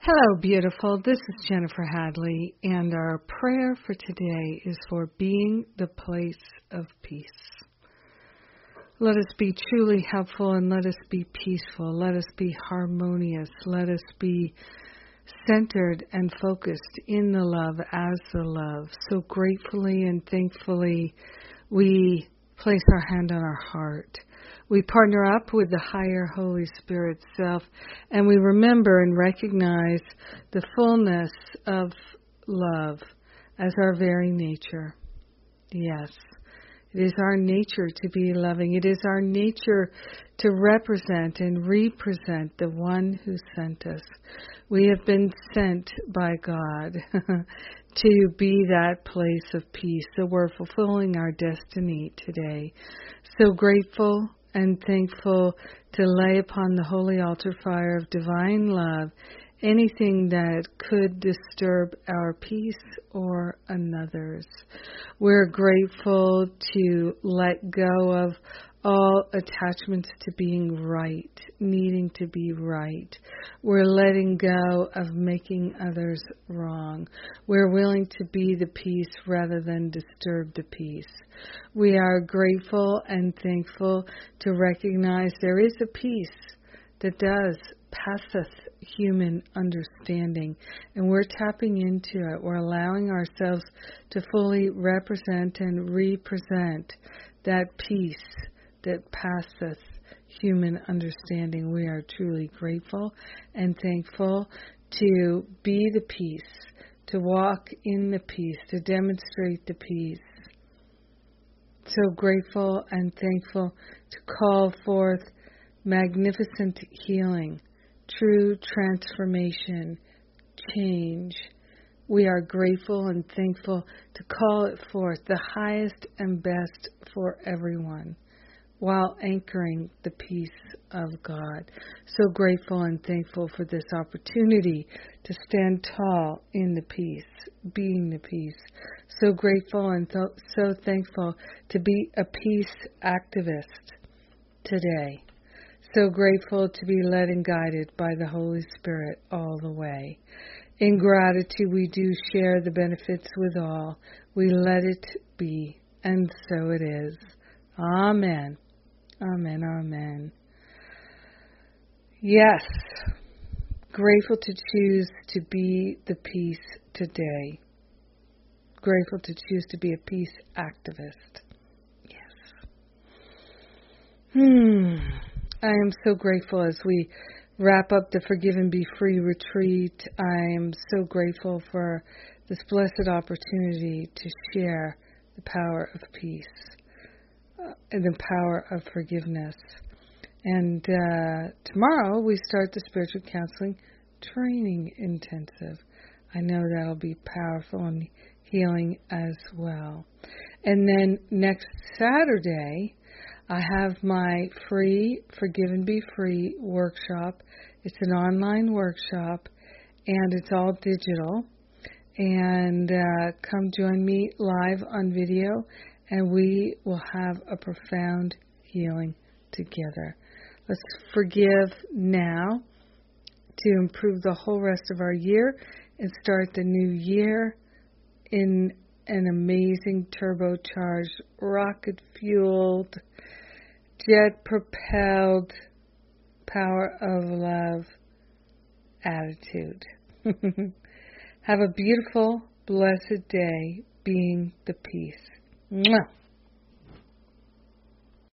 Hello, beautiful. This is Jennifer Hadley, and our prayer for today is for being the place of peace. Let us be truly helpful and let us be peaceful. Let us be harmonious. Let us be centered and focused in the love as the love. So gratefully and thankfully, we place our hand on our heart we partner up with the higher Holy Spirit self and we remember and recognize the fullness of love as our very nature. Yes. It is our nature to be loving. It is our nature to represent and represent the one who sent us. We have been sent by God to be that place of peace. So we're fulfilling our destiny today. So grateful and thankful to lay upon the holy altar fire of divine love anything that could disturb our peace or another's. We're grateful to let go of all attachments to being right, needing to be right. We're letting go of making others wrong. We're willing to be the peace rather than disturb the peace. We are grateful and thankful to recognize there is a peace that does passeth human understanding, and we're tapping into it. We're allowing ourselves to fully represent and represent that peace that passeth human understanding. We are truly grateful and thankful to be the peace, to walk in the peace, to demonstrate the peace. So grateful and thankful to call forth magnificent healing, true transformation, change. We are grateful and thankful to call it forth, the highest and best for everyone while anchoring the peace of God. So grateful and thankful for this opportunity to stand tall in the peace, being the peace. So grateful and so thankful to be a peace activist today. So grateful to be led and guided by the Holy Spirit all the way. In gratitude, we do share the benefits with all. We let it be, and so it is. Amen. Amen. Amen. Yes. Grateful to choose to be the peace today. Grateful to choose to be a peace activist. Yes. Hmm. I am so grateful as we wrap up the Forgive and Be Free retreat. I am so grateful for this blessed opportunity to share the power of peace and the power of forgiveness. And uh, tomorrow we start the spiritual counseling training intensive. I know that'll be powerful and healing as well. And then next Saturday, I have my free Forgive and Be Free workshop. It's an online workshop and it's all digital. And uh, come join me live on video and we will have a profound healing together. Let's forgive now to improve the whole rest of our year and start the new year in an amazing turbocharged, rocket fueled, jet propelled, power of love attitude. Have a beautiful, blessed day being the peace. Mwah.